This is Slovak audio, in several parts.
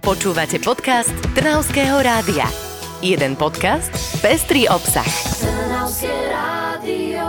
Počúvate podcast Trnavského rádia. Jeden podcast, pestrý obsah. Trnavské rádio.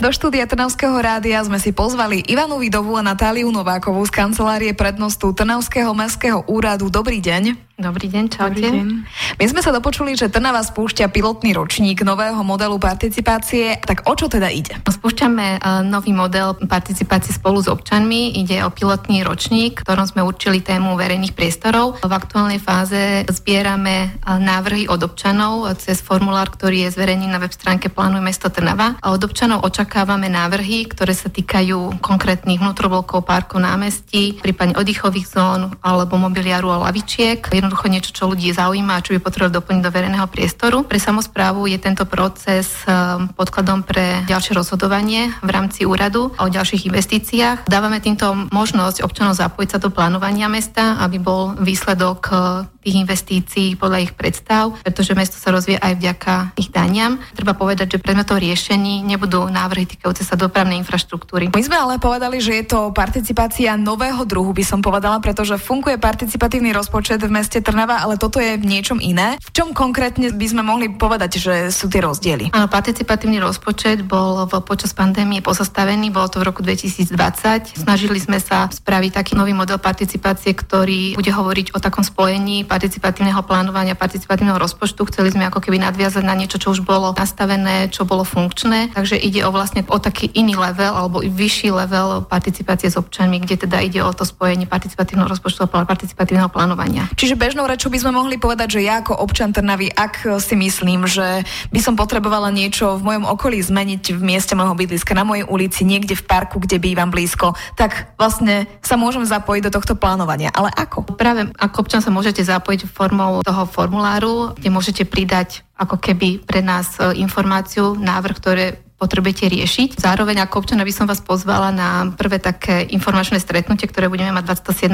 Do štúdia Trnavského rádia sme si pozvali Ivanu Vidovú a Natáliu Novákovú z kancelárie prednostu Trnavského mestského úradu. Dobrý deň. Dobrý deň, čaute. Dobrý deň. My sme sa dopočuli, že Trnava spúšťa pilotný ročník nového modelu participácie. Tak o čo teda ide? Spúšťame uh, nový model participácie spolu s občanmi. Ide o pilotný ročník, ktorom sme určili tému verejných priestorov. V aktuálnej fáze zbierame uh, návrhy od občanov cez formulár, ktorý je zverejnený na web stránke Plánuj mesto Trnava. A od občanov očakávame návrhy, ktoré sa týkajú konkrétnych vnútroblokov, parkov, námestí, prípadne oddychových zón alebo mobiliaru a lavičiek jednoducho niečo, čo ľudí zaujíma a čo by potrebovali doplniť do verejného priestoru. Pre samozprávu je tento proces um, podkladom pre ďalšie rozhodovanie v rámci úradu o ďalších investíciách. Dávame týmto možnosť občanov zapojiť sa do plánovania mesta, aby bol výsledok uh, tých investícií podľa ich predstav, pretože mesto sa rozvíja aj vďaka ich daniam. Treba povedať, že predmetom riešení nebudú návrhy týkajúce sa dopravnej infraštruktúry. My sme ale povedali, že je to participácia nového druhu, by som povedala, pretože funguje participatívny rozpočet v meste Trnava, ale toto je v niečom iné. V čom konkrétne by sme mohli povedať, že sú tie rozdiely? Áno, participatívny rozpočet bol v, počas pandémie pozastavený, bolo to v roku 2020. Snažili sme sa spraviť taký nový model participácie, ktorý bude hovoriť o takom spojení participatívneho plánovania, participatívneho rozpočtu. Chceli sme ako keby nadviazať na niečo, čo už bolo nastavené, čo bolo funkčné. Takže ide o vlastne o taký iný level alebo vyšší level participácie s občanmi, kde teda ide o to spojenie participatívneho rozpočtu a participatívneho plánovania. Čiže bežnou rečou by sme mohli povedať, že ja ako občan Trnavy, ak si myslím, že by som potrebovala niečo v mojom okolí zmeniť v mieste môjho bydliska, na mojej ulici, niekde v parku, kde bývam blízko, tak vlastne sa môžem zapojiť do tohto plánovania. Ale ako? Práve ako občan sa môžete zapojiť zapojiť formou toho formuláru, kde môžete pridať ako keby pre nás e, informáciu, návrh, ktoré potrebujete riešiť. Zároveň ako občana by som vás pozvala na prvé také informačné stretnutie, ktoré budeme mať 27.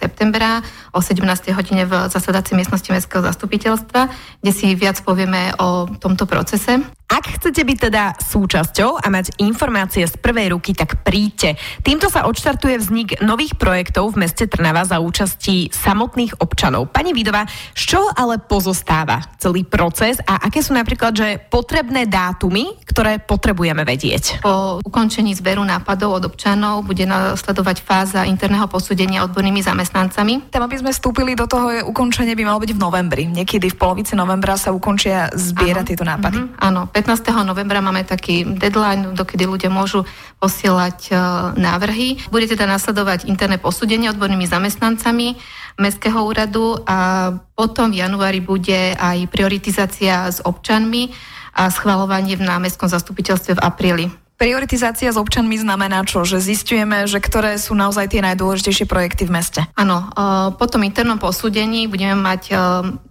septembra o 17. hodine v zasadacej miestnosti Mestského zastupiteľstva, kde si viac povieme o tomto procese. Ak chcete byť teda súčasťou a mať informácie z prvej ruky, tak príďte. Týmto sa odštartuje vznik nových projektov v meste Trnava za účastí samotných občanov. Pani Vidová, z čoho ale pozostáva celý proces a aké sú napríklad že potrebné dátumy, ktoré potrebujeme vedieť? Po ukončení zberu nápadov od občanov bude nasledovať fáza interného posúdenia odbornými zamestnancami. Tam, aby sme vstúpili do toho, je ukončenie by malo byť v novembri. Niekedy v polovici novembra sa ukončia zbierať tieto nápady. Mm-hmm. Áno, 15. novembra máme taký deadline, dokedy ľudia môžu posielať e, návrhy. Bude teda nasledovať interné posúdenie odbornými zamestnancami Mestského úradu a potom v januári bude aj prioritizácia s občanmi a schvalovanie v námestskom zastupiteľstve v apríli. Prioritizácia s občanmi znamená čo? Že zistujeme, že ktoré sú naozaj tie najdôležitejšie projekty v meste? Áno, e, po tom internom posúdení budeme mať e,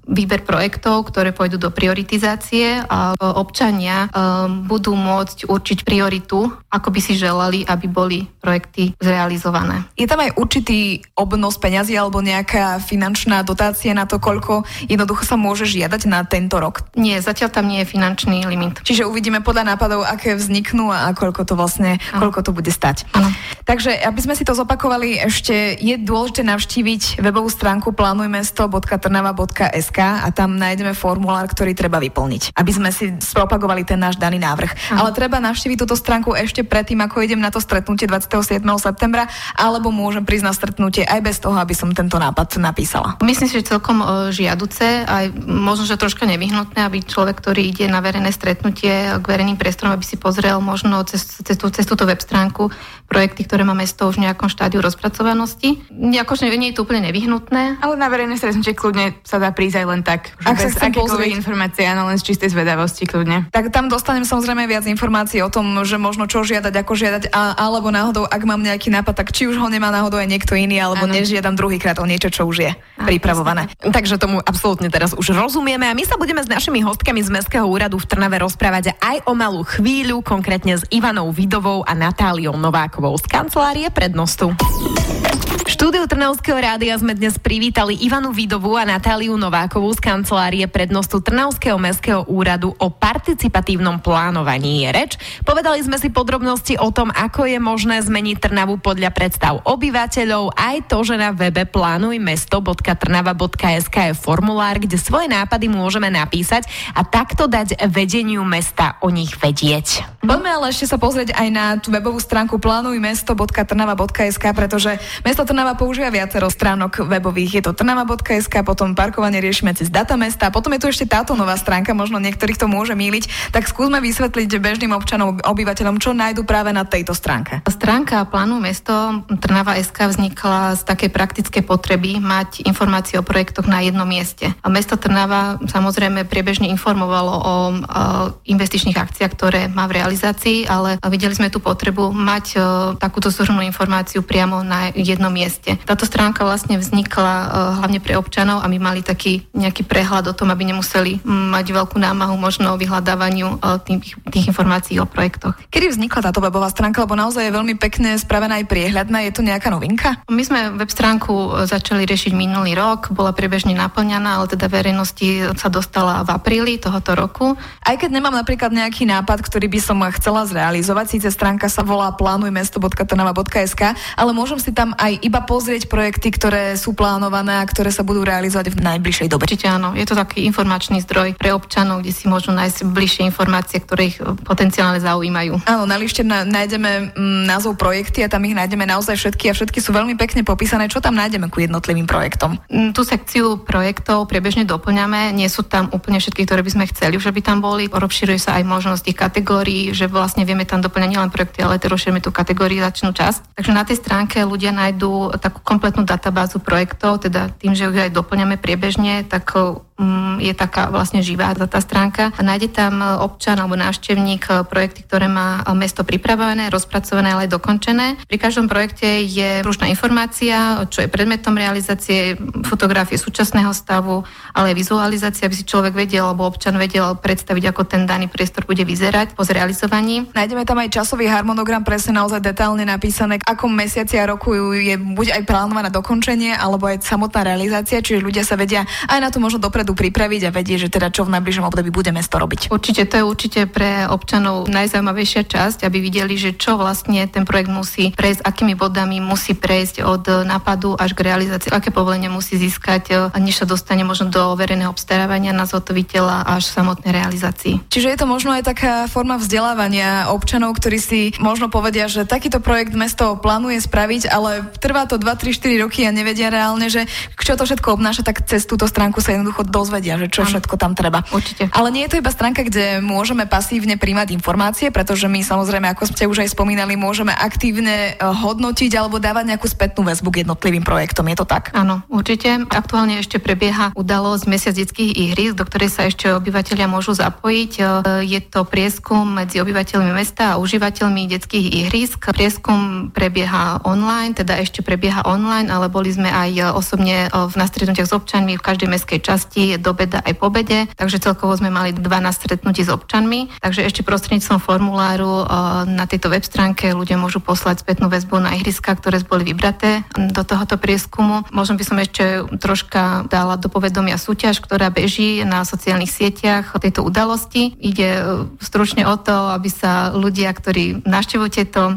výber projektov, ktoré pôjdu do prioritizácie a občania um, budú môcť určiť prioritu, ako by si želali, aby boli projekty zrealizované. Je tam aj určitý obnos peňazí alebo nejaká finančná dotácia na to, koľko jednoducho sa môže žiadať na tento rok? Nie, zatiaľ tam nie je finančný limit. Čiže uvidíme podľa nápadov, aké vzniknú a koľko to vlastne, ano. koľko to bude stať. Ano. Takže, aby sme si to zopakovali, ešte je dôležité navštíviť webovú stránku plánujmesto.trnava.sk a tam nájdeme formulár, ktorý treba vyplniť, aby sme si spropagovali ten náš daný návrh. Aha. Ale treba navštíviť túto stránku ešte predtým, ako idem na to stretnutie 27. septembra, alebo môžem prísť na stretnutie aj bez toho, aby som tento nápad napísala. Myslím si, že celkom e, žiaduce, aj možno, že troška nevyhnutné, aby človek, ktorý ide na verejné stretnutie k verejným priestorom, aby si pozrel možno cez, cez, tú, cez túto web stránku projekty, ktoré má mesto už v nejakom štádiu rozpracovanosti. Akože nie je to úplne nevyhnutné. Ale na verejné stretnutie kľudne sa dá prísť aj len tak. Ak bez sa chcem informácie, áno, len z čistej zvedavosti kľudne. Tak tam dostanem samozrejme viac informácií o tom, že možno čo žiadať, ako žiadať, a, alebo náhodou, ak mám nejaký nápad, tak či už ho nemá náhodou aj niekto iný, alebo ano. nežiadam druhýkrát o niečo, čo už je ano, pripravované. Jasne. Takže tomu absolútne teraz už rozumieme a my sa budeme s našimi hostkami z Mestského úradu v Trnave rozprávať aj o malú chvíľu, konkrétne s Ivanou Vidovou a Natáliou Novákovou z kancelárie prednostu. Štúdiu Trnavského rádia sme dnes privítali Ivanu Vidovu a Natáliu Novákovú z kancelárie prednostu Trnavského mestského úradu o participatívnom plánovaní je reč. Povedali sme si podrobnosti o tom, ako je možné zmeniť Trnavu podľa predstav obyvateľov, aj to, že na webe plánujmesto.trnava.sk je formulár, kde svoje nápady môžeme napísať a takto dať vedeniu mesta o nich vedieť. Poďme ale ešte sa pozrieť aj na tú webovú stránku plánujmesto.trnava.sk, pretože mesto Trnava používa viacero stránok webových. Je to trnava.sk, potom parkovanie riešime cez data mesta, potom je tu ešte táto nová stránka, možno niektorých to môže míliť. Tak skúsme vysvetliť bežným občanom, obyvateľom, čo nájdu práve na tejto stránke. Stránka plánu mesto Trnava SK vznikla z takej praktickej potreby mať informácie o projektoch na jednom mieste. A mesto Trnava samozrejme priebežne informovalo o, o investičných akciách, ktoré má v realizácii, ale videli sme tú potrebu mať o, takúto súhrnú informáciu priamo na jednom mieste mieste. Táto stránka vlastne vznikla uh, hlavne pre občanov a my mali taký nejaký prehľad o tom, aby nemuseli mať veľkú námahu možno o vyhľadávaniu uh, tých, tých informácií o projektoch. Kedy vznikla táto webová stránka, lebo naozaj je veľmi pekne spravená aj priehľadná, je to nejaká novinka? My sme web stránku e, začali riešiť minulý rok, bola priebežne naplňaná, ale teda verejnosti sa dostala v apríli tohoto roku. Aj keď nemám napríklad nejaký nápad, ktorý by som chcela zrealizovať, síce stránka sa volá plánujmesto.trnava.sk, ale môžem si tam aj iba pozrieť projekty, ktoré sú plánované a ktoré sa budú realizovať v najbližšej dobe. Určite áno, je to taký informačný zdroj pre občanov, kde si môžu nájsť bližšie informácie, ktoré ich e, potenciálne zaujímajú. Áno, na lište nájdeme mm, názov projekty a tam ich nájdeme naozaj všetky a všetky sú veľmi pekne popísané. Čo tam nájdeme ku jednotlivým projektom? Mm, tú sekciu projektov priebežne doplňame, nie sú tam úplne všetky, ktoré by sme chceli, že by tam boli. Rozširuje sa aj možnosť tých kategórií, že vlastne vieme tam doplňať nielen projekty, ale rozširujeme tú kategorizačnú časť. Takže na tej stránke ľudia nájdú takú kompletnú databázu projektov, teda tým, že ju aj doplňame priebežne, tak je taká vlastne živá tá stránka. Nájde tam občan alebo návštevník eh, projekty, ktoré má eh, mesto pripravené, rozpracované, ale aj dokončené. Pri každom projekte je rúžna informácia, čo je predmetom realizácie, fotografie súčasného stavu, ale aj vizualizácia, aby si človek vedel alebo občan vedel predstaviť, ako ten daný priestor bude vyzerať po zrealizovaní. Nájdeme tam aj časový harmonogram presne naozaj detálne napísané, ako mesiaci a roku je buď aj plánované dokončenie, alebo aj samotná realizácia, čiže ľudia sa vedia aj na to možno dopredu dopredu pripraviť a vedieť, že teda čo v najbližšom období bude mesto robiť. Určite, to je určite pre občanov najzaujímavejšia časť, aby videli, že čo vlastne ten projekt musí prejsť, akými bodami musí prejsť od nápadu až k realizácii, aké povolenie musí získať, než sa dostane možno do verejného obstarávania na zhotoviteľa až samotnej realizácii. Čiže je to možno aj taká forma vzdelávania občanov, ktorí si možno povedia, že takýto projekt mesto plánuje spraviť, ale trvá to 2, 3, 4 roky a nevedia reálne, že čo to všetko obnáša, tak cez túto stránku sa jednoducho dozvedia, že čo ano. všetko tam treba. Určite. Ale nie je to iba stránka, kde môžeme pasívne príjmať informácie, pretože my samozrejme, ako ste už aj spomínali, môžeme aktívne e, hodnotiť alebo dávať nejakú spätnú väzbu k jednotlivým projektom. Je to tak? Áno, určite. Aktuálne ešte prebieha udalosť Mesiac detských ihrisk, do ktorej sa ešte obyvateľia môžu zapojiť. E, je to prieskum medzi obyvateľmi mesta a užívateľmi detských ihrisk. Prieskum prebieha online, teda ešte prebieha online, ale boli sme aj osobne v nastrednutiach s občanmi v každej mestskej časti do beda aj po bede, takže celkovo sme mali 12 stretnutí s občanmi, takže ešte prostredníctvom formuláru na tejto web stránke ľudia môžu poslať spätnú väzbu na ihriska, ktoré boli vybraté do tohoto prieskumu. Možno by som ešte troška dala do povedomia súťaž, ktorá beží na sociálnych sieťach tejto udalosti. Ide e, stručne o to, aby sa ľudia, ktorí navštevujú tieto e,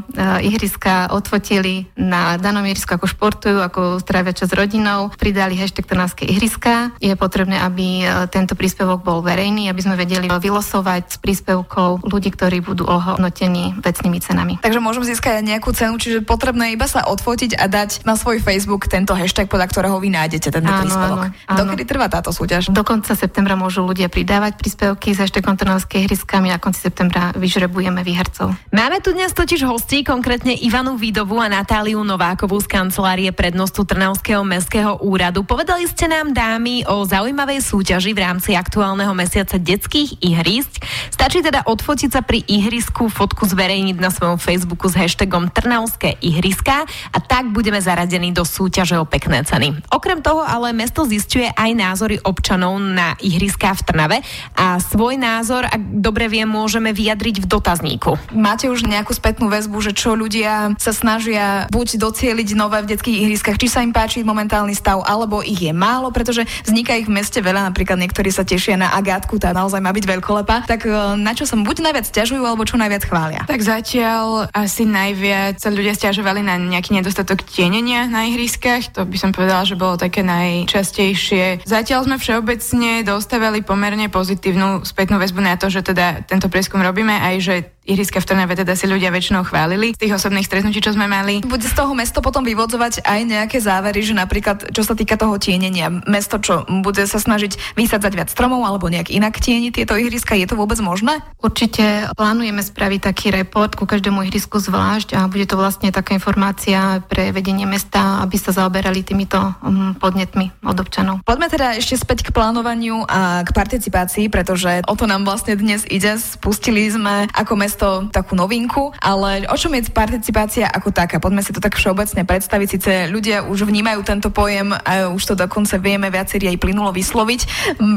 ihriska, odfotili na danom ihrisku, ako športujú, ako strávia čas s rodinou, pridali hashtag Trnavské ihriska. Je potrebné, aby e, tento príspevok bol verejný, aby sme vedeli vylosovať z príspevkov ľudí, ktorí budú ohodnotení vecnými cenami. Takže môžem získať aj nejakú cenu, čiže potrebné iba sa odfotiť a dať na svoj Facebook tento hashtag, podľa ktorého vy nájdete ten príspevok. Áno, áno. Dokedy trvá táto súťaž? Do konca septembra môžu ľudia pridávať príspevky s hashtagom Trnavské hryskami a konci septembra vyžrebujeme výhercov. Máme tu dnes totiž hostí, konkrétne Ivanu Vidovu a Natáliu Novákovú z kancelárie prednostu Trnavského mestského úradu. Povedali ste nám dámy o zaujímavé zaujímavej súťaži v rámci aktuálneho mesiaca detských ihrísk. Stačí teda odfotiť sa pri ihrisku, fotku zverejniť na svojom Facebooku s hashtagom Trnavské ihriska a tak budeme zaradení do súťaže o pekné ceny. Okrem toho ale mesto zistuje aj názory občanov na ihriská v Trnave a svoj názor, ak dobre viem, môžeme vyjadriť v dotazníku. Máte už nejakú spätnú väzbu, že čo ľudia sa snažia buď docieliť nové v detských ihriskách, či sa im páči momentálny stav, alebo ich je málo, pretože vzniká ich v meste veľa, napríklad niektorí sa tešia na Agátku, tá naozaj má byť veľkolepá. Tak e, na čo sa buď najviac ťažujú, alebo čo najviac chvália? Tak zatiaľ asi najviac sa ľudia stiažovali na nejaký nedostatok tienenia na ihriskách. To by som povedala, že bolo také najčastejšie. Zatiaľ sme všeobecne dostávali pomerne pozitívnu spätnú väzbu na to, že teda tento prieskum robíme aj, že ihriska v Trnave teda si ľudia väčšinou chválili z tých osobných stretnutí, čo sme mali. Bude z toho mesto potom vyvodzovať aj nejaké závery, že napríklad čo sa týka toho tienenia, mesto čo bude sa snažiť vysadzať viac stromov alebo nejak inak tieni tieto ihriska, je to vôbec možné? Určite plánujeme spraviť taký report ku každému ihrisku zvlášť a bude to vlastne taká informácia pre vedenie mesta, aby sa zaoberali týmito um, podnetmi od občanov. Poďme teda ešte späť k plánovaniu a k participácii, pretože o to nám vlastne dnes ide. Spustili sme ako mesto takú novinku, ale o čom je participácia ako taká? Poďme si to tak všeobecne predstaviť. Sice ľudia už vnímajú tento pojem a už to dokonca vieme viacerí aj plynulo vysloviť.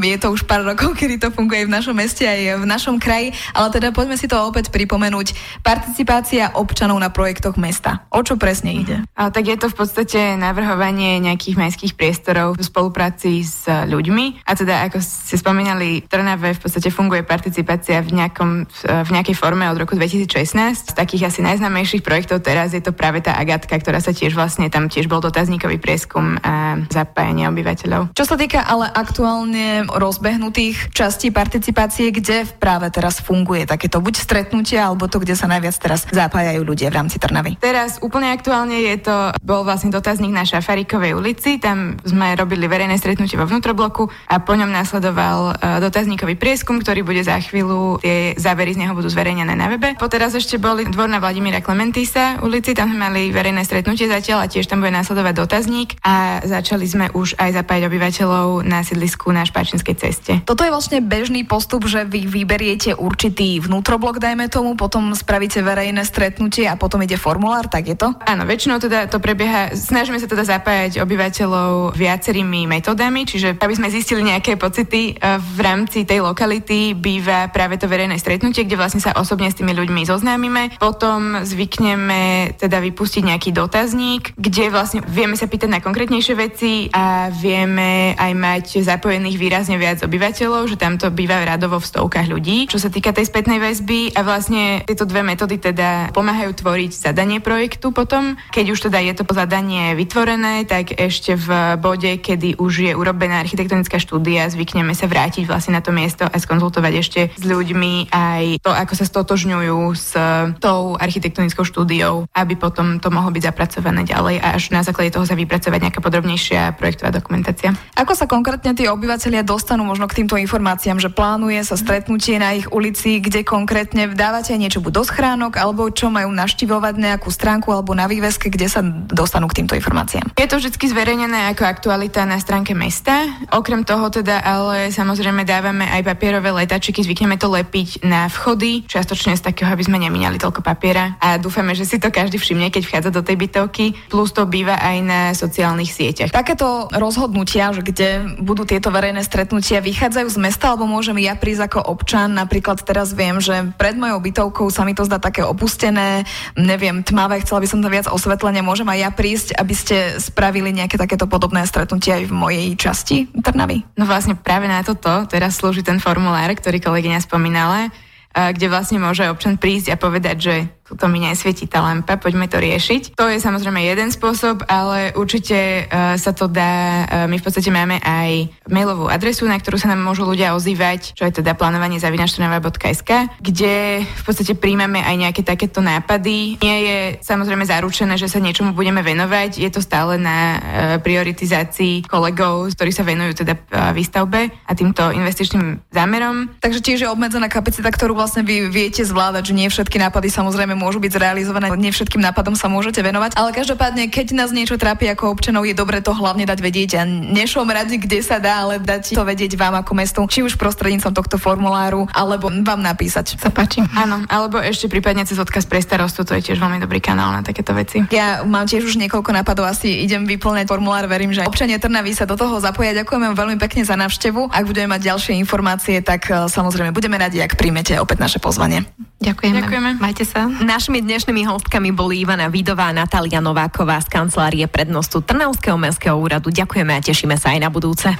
Je to už pár rokov, kedy to funguje v našom meste aj v našom kraji, ale teda poďme si to opäť pripomenúť. Participácia občanov na projektoch mesta. O čo presne ide? A, tak je to v podstate navrhovanie nejakých mestských priestorov v spolupráci s ľuďmi. A teda, ako ste spomínali, v Trnave v podstate funguje participácia v, nejakom, v nejakej forme od roku 2016. Z takých asi najznámejších projektov teraz je to práve tá Agatka, ktorá sa tiež vlastne, tam tiež bol dotazníkový prieskum a zapájanie obyvateľov. Čo sa týka ale aktuálne rozbehnutých častí participácie, kde práve teraz funguje takéto buď stretnutia, alebo to, kde sa najviac teraz zapájajú ľudia v rámci Trnavy? Teraz úplne aktuálne je to, bol vlastne dotazník na Šafarikovej ulici, tam sme robili verejné stretnutie vo vnútrobloku a po ňom následoval uh, dotazníkový prieskum, ktorý bude za chvíľu, tie závery z neho budú zverejnené na webe. Poteraz ešte boli dvor na Vladimíra Klementisa ulici, tam sme mali verejné stretnutie zatiaľ a tiež tam bude následovať dotazník a začali sme už aj zapájať obyvateľov na sídlisku na Špačinskej ceste. Toto je vlastne bežný postup, že vy vyberiete určitý vnútroblok, dajme tomu, potom spravíte verejné stretnutie a potom ide formulár, tak je to? Áno, väčšinou teda to prebieha, snažíme sa teda zapájať obyvateľov viacerými metodami, čiže aby sme zistili nejaké pocity e, v rámci tej lokality, býva práve to verejné stretnutie, kde vlastne sa osobne s tými ľuďmi zoznámime, potom zvykneme teda vypustiť nejaký dotazník, kde vlastne vieme sa pýtať na konkrétnejšie veci a vieme aj mať zapojených výrazne viac obyvateľov, že tam to býva radovo v stovkách ľudí. Čo sa týka tej spätnej väzby a vlastne tieto dve metódy teda pomáhajú tvoriť zadanie projektu potom. Keď už teda je to zadanie vytvorené, tak ešte v bode, kedy už je urobená architektonická štúdia, zvykneme sa vrátiť vlastne na to miesto a skonzultovať ešte s ľuďmi aj to, ako sa stoto stotožňujú s tou architektonickou štúdiou, aby potom to mohlo byť zapracované ďalej a až na základe toho sa vypracovať nejaká podrobnejšia projektová dokumentácia. Ako sa konkrétne tí obyvateľia dostanú možno k týmto informáciám, že plánuje sa stretnutie na ich ulici, kde konkrétne dávate niečo buď do schránok, alebo čo majú naštívovať nejakú stránku alebo na výveske, kde sa dostanú k týmto informáciám? Je to vždy zverejnené ako aktualita na stránke mesta. Okrem toho teda ale samozrejme dávame aj papierové letačiky, zvykneme to lepiť na vchody, čiastočne z takého, aby sme nemínali toľko papiera a dúfame, že si to každý všimne, keď vchádza do tej bytovky. Plus to býva aj na sociálnych sieťach. Takéto rozhodnutia, že kde budú tieto verejné stretnutia, vychádzajú z mesta, alebo môžem ja prísť ako občan. Napríklad teraz viem, že pred mojou bytovkou sa mi to zdá také opustené, neviem, tmavé, chcela by som tam viac osvetlenia. Môžem aj ja prísť, aby ste spravili nejaké takéto podobné stretnutia aj v mojej časti Trnavy? No vlastne práve na toto teraz slúži ten formulár, ktorý kolegyňa spomínala kde vlastne môže občan prísť a povedať, že to mi nesvietí tá lampa, poďme to riešiť. To je samozrejme jeden spôsob, ale určite uh, sa to dá, uh, my v podstate máme aj mailovú adresu, na ktorú sa nám môžu ľudia ozývať, čo je teda plánovanie zavinaštrnava.sk, kde v podstate príjmame aj nejaké takéto nápady. Nie je samozrejme zaručené, že sa niečomu budeme venovať, je to stále na uh, prioritizácii kolegov, ktorí sa venujú teda uh, výstavbe a týmto investičným zámerom. Takže tiež je obmedzená kapacita, ktorú vlastne vy viete zvládať, že nie všetky nápady samozrejme môžu byť zrealizované. Nie všetkým nápadom sa môžete venovať, ale každopádne, keď nás niečo trápi ako občanov, je dobre to hlavne dať vedieť a nešom radi, kde sa dá, ale dať to vedieť vám ako mestu, či už prostredníctvom tohto formuláru, alebo vám napísať. Sa páči. Áno, alebo ešte prípadne cez odkaz pre starostu, to je tiež veľmi dobrý kanál na takéto veci. Ja mám tiež už niekoľko nápadov, asi idem vyplňať formulár, verím, že občania Trnavy sa do toho zapoja. Ďakujeme veľmi pekne za návštevu. Ak budeme mať ďalšie informácie, tak e, samozrejme budeme radi, ak príjmete opäť naše pozvanie. Ďakujeme. Ďakujeme. Majte sa. Našimi dnešnými hostkami boli Ivana Vidová a Natália Nováková z kancelárie prednostu Trnavského mestského úradu. Ďakujeme a tešíme sa aj na budúce.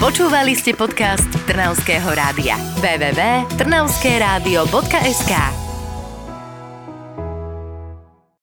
Počúvali ste podcast Trnavského rádia. www.trnavskeradio.sk